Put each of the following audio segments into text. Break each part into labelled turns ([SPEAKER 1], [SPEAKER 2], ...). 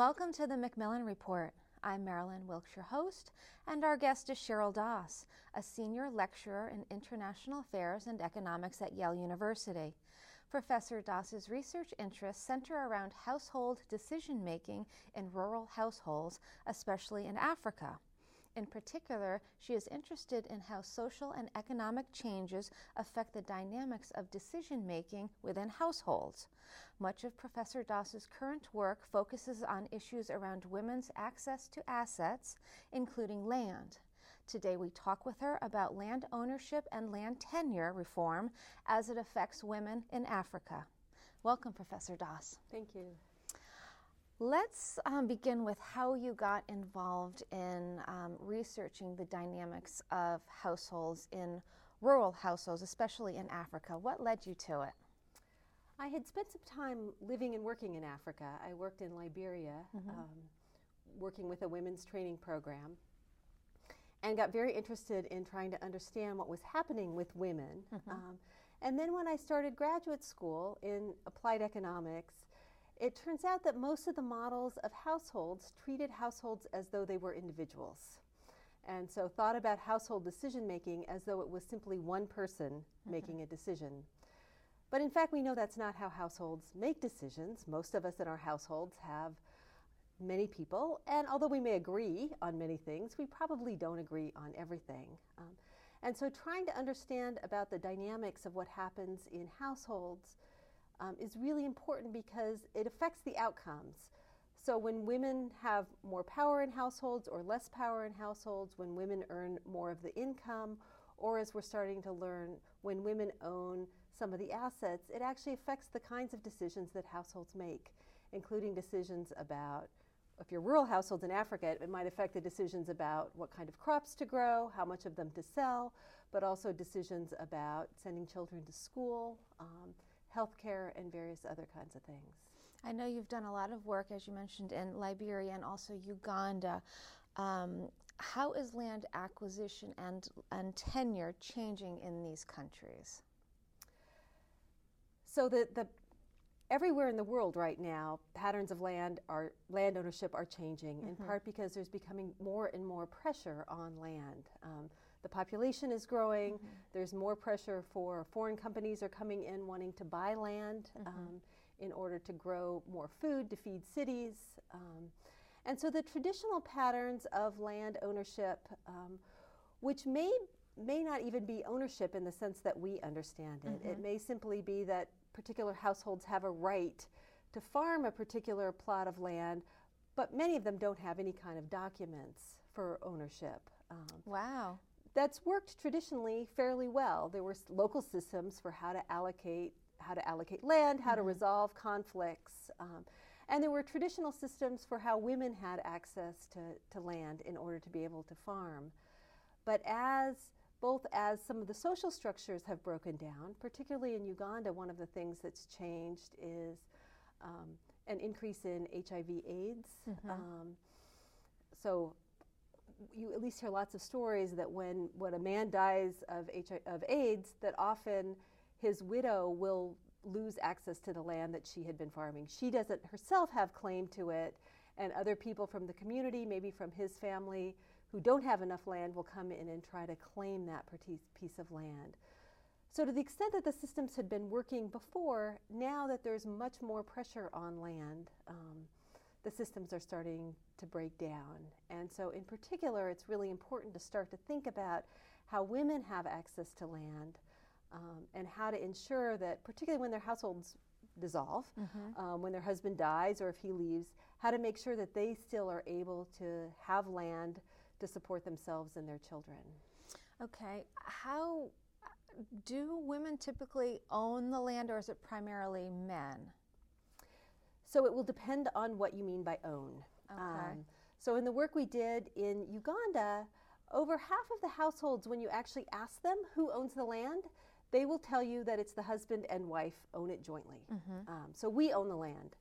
[SPEAKER 1] Welcome to the MacMillan Report. I'm Marilyn Wilkes, your host, and our guest is Cheryl Doss, a senior lecturer in international affairs and economics at Yale University. Professor Doss's research interests center around household decision making in rural households, especially in Africa. In particular, she is interested in how social and economic changes affect the dynamics of decision making within households. Much of Professor Doss's current work focuses on issues around women's access to assets, including land. Today, we talk with her about land ownership and land tenure reform as it affects women in Africa. Welcome, Professor Doss.
[SPEAKER 2] Thank you.
[SPEAKER 1] Let's um, begin with how you got involved in um, researching the dynamics of households in rural households, especially in Africa. What led you to it?
[SPEAKER 2] I had spent some time living and working in Africa. I worked in Liberia, mm-hmm. um, working with a women's training program, and got very interested in trying to understand what was happening with women. Mm-hmm. Um, and then when I started graduate school in applied economics, it turns out that most of the models of households treated households as though they were individuals. And so thought about household decision making as though it was simply one person mm-hmm. making a decision. But in fact, we know that's not how households make decisions. Most of us in our households have many people, and although we may agree on many things, we probably don't agree on everything. Um, and so, trying to understand about the dynamics of what happens in households um, is really important because it affects the outcomes. So, when women have more power in households or less power in households, when women earn more of the income, or as we're starting to learn, when women own some of the assets, it actually affects the kinds of decisions that households make, including decisions about if you're rural households in Africa, it might affect the decisions about what kind of crops to grow, how much of them to sell, but also decisions about sending children to school. Um, healthcare, and various other kinds of things.
[SPEAKER 1] I know you've done a lot of work, as you mentioned, in Liberia and also Uganda. Um, how is land acquisition and, and tenure changing in these countries?
[SPEAKER 2] So the, the everywhere in the world right now, patterns of land are land ownership are changing mm-hmm. in part because there's becoming more and more pressure on land. Um, the population is growing. Mm-hmm. There's more pressure for foreign companies are coming in wanting to buy land mm-hmm. um, in order to grow more food to feed cities. Um, and so the traditional patterns of land ownership, um, which may may not even be ownership in the sense that we understand it. Mm-hmm. It may simply be that particular households have a right to farm a particular plot of land, but many of them don't have any kind of documents for ownership.
[SPEAKER 1] Um, wow
[SPEAKER 2] that's worked traditionally fairly well. There were local systems for how to allocate how to allocate land, how mm-hmm. to resolve conflicts, um, and there were traditional systems for how women had access to, to land in order to be able to farm. But as both as some of the social structures have broken down, particularly in Uganda, one of the things that's changed is um, an increase in HIV/AIDS. Mm-hmm. Um, so you at least hear lots of stories that when when a man dies of HIV, of AIDS, that often his widow will lose access to the land that she had been farming. She doesn't herself have claim to it, and other people from the community, maybe from his family, who don't have enough land, will come in and try to claim that piece of land. So, to the extent that the systems had been working before, now that there's much more pressure on land. Um, the systems are starting to break down. And so, in particular, it's really important to start to think about how women have access to land um, and how to ensure that, particularly when their households dissolve, mm-hmm. um, when their husband dies or if he leaves, how to make sure that they still are able to have land to support themselves and their children.
[SPEAKER 1] Okay. How do women typically own the land or is it primarily men?
[SPEAKER 2] So it will depend on what you mean by own.
[SPEAKER 1] Okay. Um,
[SPEAKER 2] so in the work we did in Uganda, over half of the households, when you actually ask them who owns the land, they will tell you that it's the husband and wife own it jointly. Mm-hmm. Um, so we own the land.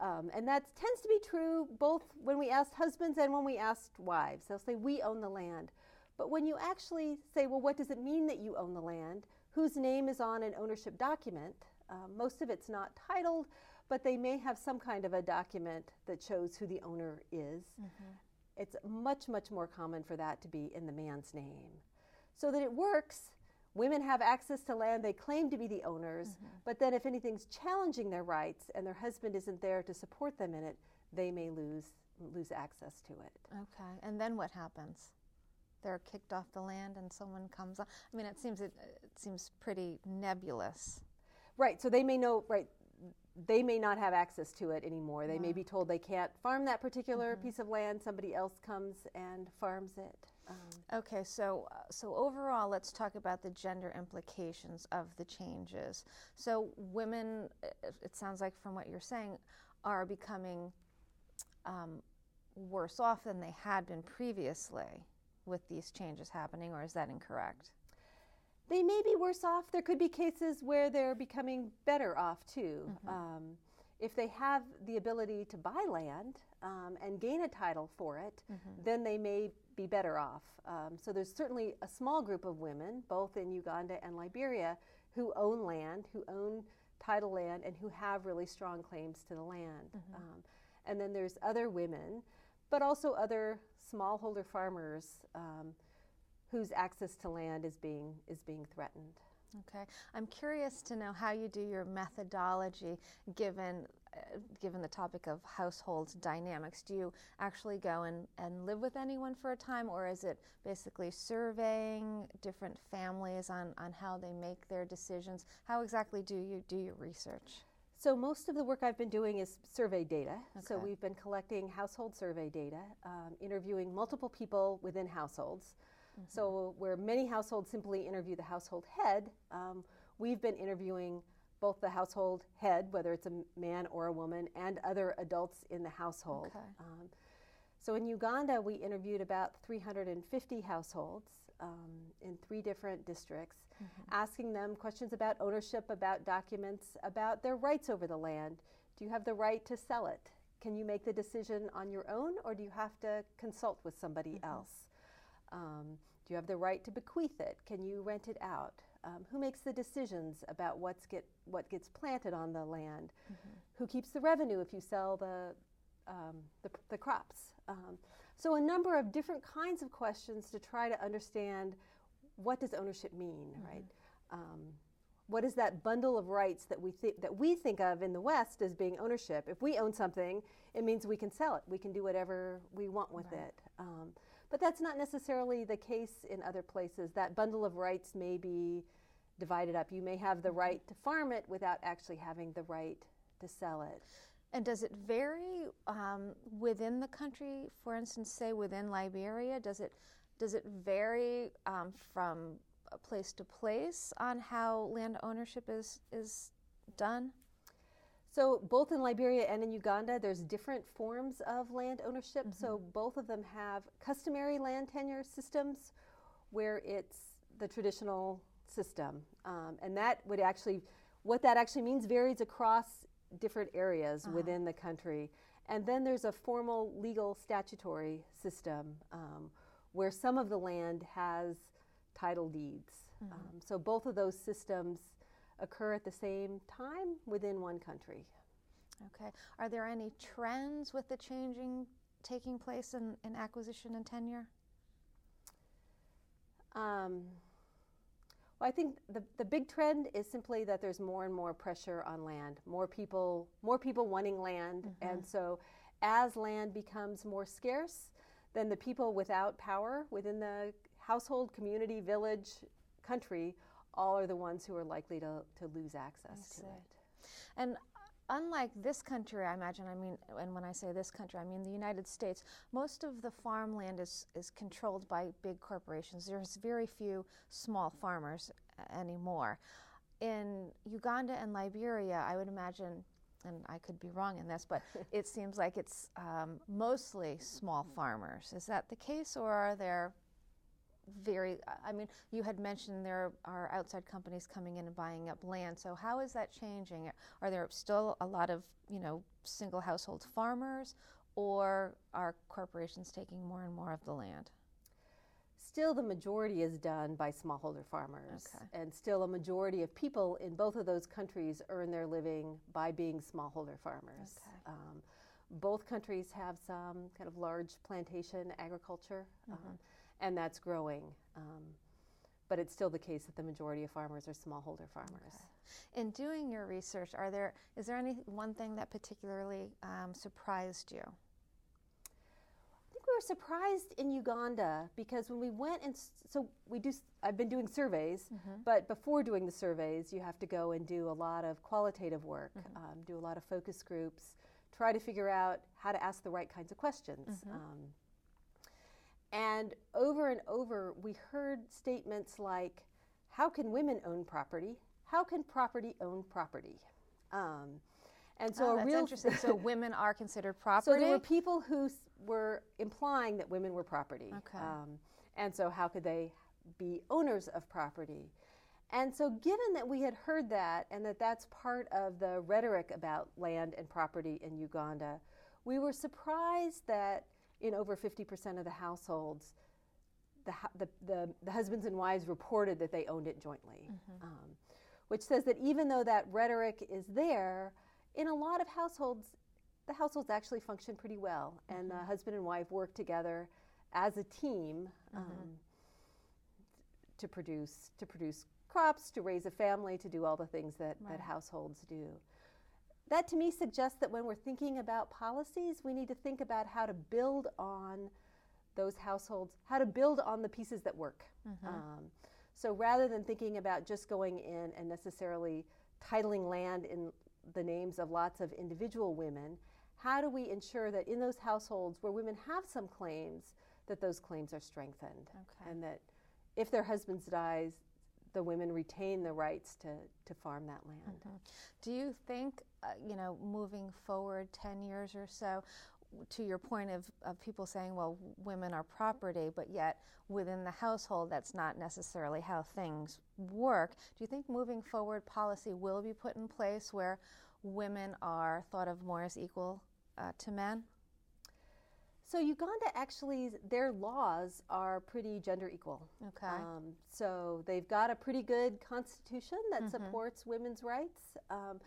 [SPEAKER 2] Um, and that tends to be true both when we asked husbands and when we asked wives. They'll say, We own the land. But when you actually say, Well, what does it mean that you own the land? Whose name is on an ownership document? Um, most of it's not titled, but they may have some kind of a document that shows who the owner is. Mm-hmm. It's much, much more common for that to be in the man's name. So that it works, women have access to land they claim to be the owners, mm-hmm. but then if anything's challenging their rights and their husband isn't there to support them in it, they may lose lose access to it.
[SPEAKER 1] Okay. And then what happens? They're kicked off the land and someone comes on. I mean, it seems it, it seems pretty nebulous.
[SPEAKER 2] Right. So they may know right they may not have access to it anymore. They wow. may be told they can't farm that particular mm-hmm. piece of land. Somebody else comes and farms it.
[SPEAKER 1] Um, okay, so uh, so overall, let's talk about the gender implications of the changes. So women, it sounds like from what you're saying, are becoming um, worse off than they had been previously with these changes happening, or is that incorrect?
[SPEAKER 2] They may be worse off. There could be cases where they're becoming better off too. Mm-hmm. Um, if they have the ability to buy land um, and gain a title for it, mm-hmm. then they may be better off. Um, so there's certainly a small group of women, both in Uganda and Liberia, who own land, who own title land, and who have really strong claims to the land. Mm-hmm. Um, and then there's other women, but also other smallholder farmers um, whose access to land is being is being threatened.
[SPEAKER 1] Okay, I'm curious to know how you do your methodology, given uh, given the topic of household dynamics. Do you actually go and, and live with anyone for a time, or is it basically surveying different families on, on how they make their decisions? How exactly do you do your research?
[SPEAKER 2] So most of the work I've been doing is survey data. Okay. So we've been collecting household survey data, um, interviewing multiple people within households. Mm-hmm. So, where many households simply interview the household head, um, we've been interviewing both the household head, whether it's a man or a woman, and other adults in the household. Okay. Um, so, in Uganda, we interviewed about 350 households um, in three different districts, mm-hmm. asking them questions about ownership, about documents, about their rights over the land. Do you have the right to sell it? Can you make the decision on your own, or do you have to consult with somebody mm-hmm. else? Um, do you have the right to bequeath it? Can you rent it out? Um, who makes the decisions about what's get, what gets planted on the land? Mm-hmm. Who keeps the revenue if you sell the, um, the, the, crops? Um, so a number of different kinds of questions to try to understand what does ownership mean, mm-hmm. right? Um, what is that bundle of rights that we think that we think of in the West as being ownership? If we own something, it means we can sell it. We can do whatever we want with right. it. But that's not necessarily the case in other places. That bundle of rights may be divided up. You may have the right to farm it without actually having the right to sell it.
[SPEAKER 1] And does it vary um, within the country? For instance, say within Liberia, does it does it vary um, from place to place on how land ownership is is done?
[SPEAKER 2] So, both in Liberia and in Uganda, there's different forms of land ownership. Mm-hmm. So, both of them have customary land tenure systems where it's the traditional system. Um, and that would actually, what that actually means varies across different areas uh-huh. within the country. And then there's a formal legal statutory system um, where some of the land has title deeds. Mm-hmm. Um, so, both of those systems occur at the same time within one country.
[SPEAKER 1] Okay. Are there any trends with the changing taking place in, in acquisition and tenure? Um,
[SPEAKER 2] well, I think the, the big trend is simply that there's more and more pressure on land, more people, more people wanting land, mm-hmm. and so as land becomes more scarce, then the people without power within the household, community, village, country all are the ones who are likely to, to lose access to it.
[SPEAKER 1] And unlike this country, I imagine, I mean, and when I say this country, I mean the United States, most of the farmland is, is controlled by big corporations. There's very few small farmers anymore. In Uganda and Liberia, I would imagine, and I could be wrong in this, but it seems like it's um, mostly small farmers. Is that the case, or are there very i mean you had mentioned there are outside companies coming in and buying up land so how is that changing are there still a lot of you know single household farmers or are corporations taking more and more of the land
[SPEAKER 2] still the majority is done by smallholder farmers.
[SPEAKER 1] Okay.
[SPEAKER 2] And still a majority of people in both of those countries earn their living by being smallholder farmers.
[SPEAKER 1] Okay.
[SPEAKER 2] Um, both countries have some kind of large plantation agriculture, um, and that's growing. Um, but it's still the case that the majority of farmers are smallholder farmers.
[SPEAKER 1] Okay. In doing your research, are there is there any one thing that particularly um, surprised you?
[SPEAKER 2] I think we were surprised in Uganda because when we went and so we do. I've been doing surveys, but before doing the surveys, you have to go and do a lot of qualitative work, um, do a lot of focus groups, try to figure out how to ask the right kinds of questions. Um, and over and over, we heard statements like, "How can women own property? How can property own property?" Um, and so
[SPEAKER 1] oh,
[SPEAKER 2] a
[SPEAKER 1] that's
[SPEAKER 2] real
[SPEAKER 1] interesting. so women are considered property.
[SPEAKER 2] so there were people who s- were implying that women were property.
[SPEAKER 1] Okay.
[SPEAKER 2] Um, and so how could they be owners of property? And so given that we had heard that and that that's part of the rhetoric about land and property in Uganda, we were surprised that in over 50% of the households, the, the, the, the husbands and wives reported that they owned it jointly, um, which says that even though that rhetoric is there, in a lot of households, the households actually function pretty well, and the husband and wife work together as a team um, to produce to produce crops, to raise a family, to do all the things that,
[SPEAKER 1] Right.
[SPEAKER 2] that households do. That to me suggests that when we're thinking about policies, we need to think about how to build on those households, how to build on the pieces that work. Um, so rather than thinking about just going in and necessarily titling land in the names of lots of individual women, how do we ensure that in those households where women have some claims, that those claims are strengthened,
[SPEAKER 1] Okay.
[SPEAKER 2] and that if their husbands dies, the women retain the rights to, to farm that land.
[SPEAKER 1] Do you think, uh, you know, moving forward 10 years or so, to your point of, of people saying, well, women are property, but yet within the household, that's not necessarily how things work. Do you think moving forward policy will be put in place where women are thought of more as equal uh, to men?
[SPEAKER 2] So Uganda actually, their laws are pretty gender equal.
[SPEAKER 1] Okay.
[SPEAKER 2] Um, so they've got a pretty good constitution that supports women's rights. Um,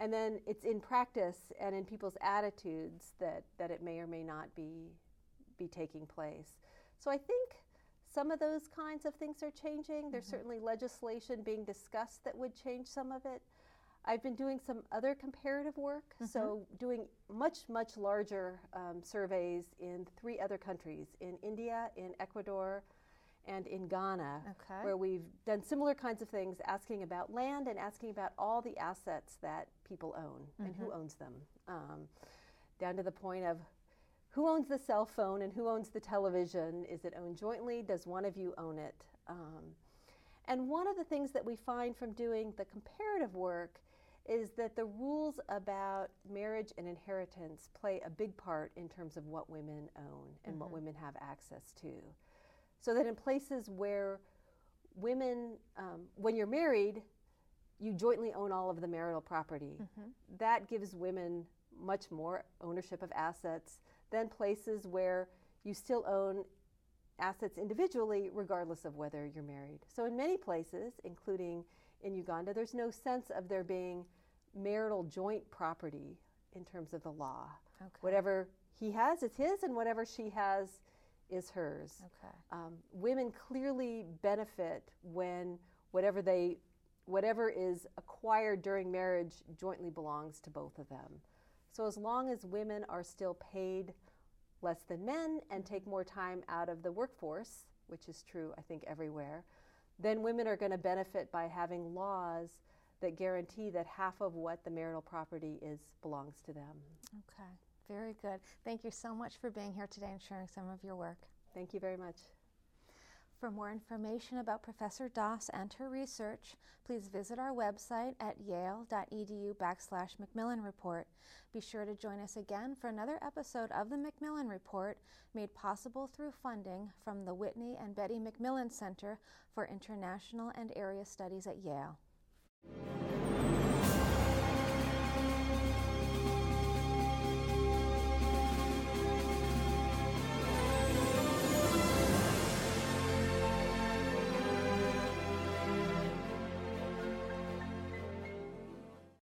[SPEAKER 2] and then it's in practice and in people's attitudes that, that it may or may not be, be taking place. So I think some of those kinds of things are changing. There's certainly legislation being discussed that would change some of it. I've been doing some other comparative work, so doing much, much larger um, surveys in three other countries in India, in Ecuador, and in Ghana,
[SPEAKER 1] Okay.
[SPEAKER 2] where we've done similar kinds of things, asking about land and asking about all the assets that people own and who owns them, um, down to the point of who owns the cell phone and who owns the television. Is it owned jointly? Does one of you own it? Um, and one of the things that we find from doing the comparative work is that the rules about marriage and inheritance play a big part in terms of what women own and what women have access to. So that in places where women, um, when you're married, you jointly own all of the marital property. That gives women much more ownership of assets than places where you still own assets individually, regardless of whether you're married. So, in many places, including in Uganda, there's no sense of there being marital joint property in terms of the law.
[SPEAKER 1] Okay.
[SPEAKER 2] Whatever he has is his, and whatever she has is hers.
[SPEAKER 1] Okay.
[SPEAKER 2] Um, women clearly benefit when whatever they whatever is acquired during marriage jointly belongs to both of them. So as long as women are still paid less than men and take more time out of the workforce, which is true I think everywhere, then women are going to benefit by having laws that guarantee that half of what the marital property is belongs to them.
[SPEAKER 1] Okay. Very good. Thank you so much for being here today and sharing some of your work.
[SPEAKER 2] Thank you very much.
[SPEAKER 1] For more information about Professor Doss and her research, please visit our website at yale.edu backslash MacMillan Report. Be sure to join us again for another episode of the MacMillan Report, made possible through funding from the Whitney and Betty MacMillan Center for International and Area Studies at Yale. うん。